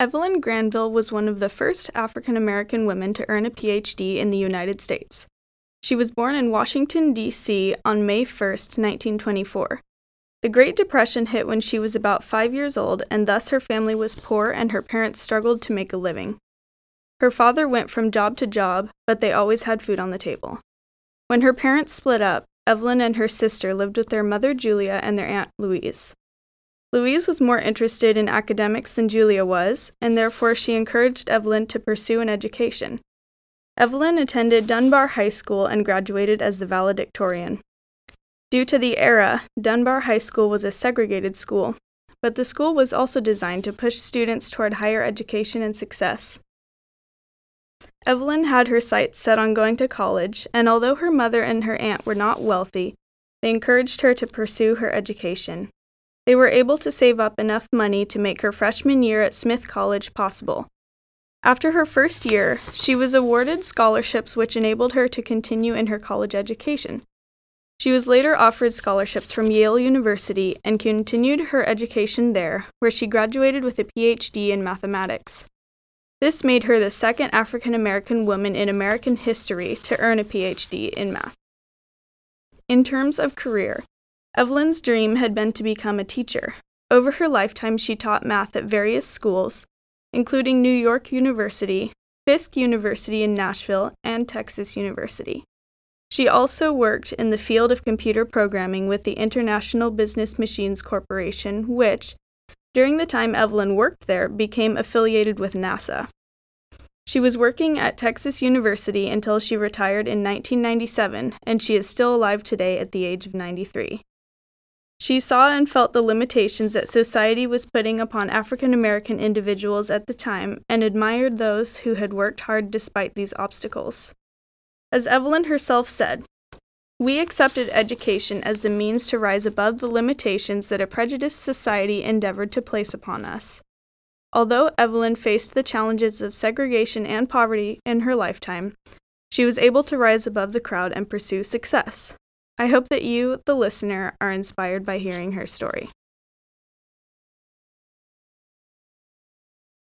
Evelyn Granville was one of the first African American women to earn a PhD in the United States. She was born in Washington, D.C. on May 1, 1924. The Great Depression hit when she was about five years old, and thus her family was poor and her parents struggled to make a living. Her father went from job to job, but they always had food on the table. When her parents split up, Evelyn and her sister lived with their mother Julia and their aunt Louise. Louise was more interested in academics than Julia was, and therefore she encouraged Evelyn to pursue an education. Evelyn attended Dunbar High School and graduated as the valedictorian. Due to the era, Dunbar High School was a segregated school, but the school was also designed to push students toward higher education and success. Evelyn had her sights set on going to college, and although her mother and her aunt were not wealthy, they encouraged her to pursue her education. They were able to save up enough money to make her freshman year at Smith College possible. After her first year, she was awarded scholarships which enabled her to continue in her college education. She was later offered scholarships from Yale University and continued her education there, where she graduated with a PhD in mathematics. This made her the second African American woman in American history to earn a PhD in math. In terms of career, Evelyn's dream had been to become a teacher. Over her lifetime, she taught math at various schools, including New York University, Fisk University in Nashville, and Texas University. She also worked in the field of computer programming with the International Business Machines Corporation, which, during the time Evelyn worked there, became affiliated with NASA. She was working at Texas University until she retired in 1997, and she is still alive today at the age of 93. She saw and felt the limitations that society was putting upon African American individuals at the time and admired those who had worked hard despite these obstacles. As Evelyn herself said, we accepted education as the means to rise above the limitations that a prejudiced society endeavored to place upon us. Although Evelyn faced the challenges of segregation and poverty in her lifetime, she was able to rise above the crowd and pursue success. I hope that you, the listener, are inspired by hearing her story.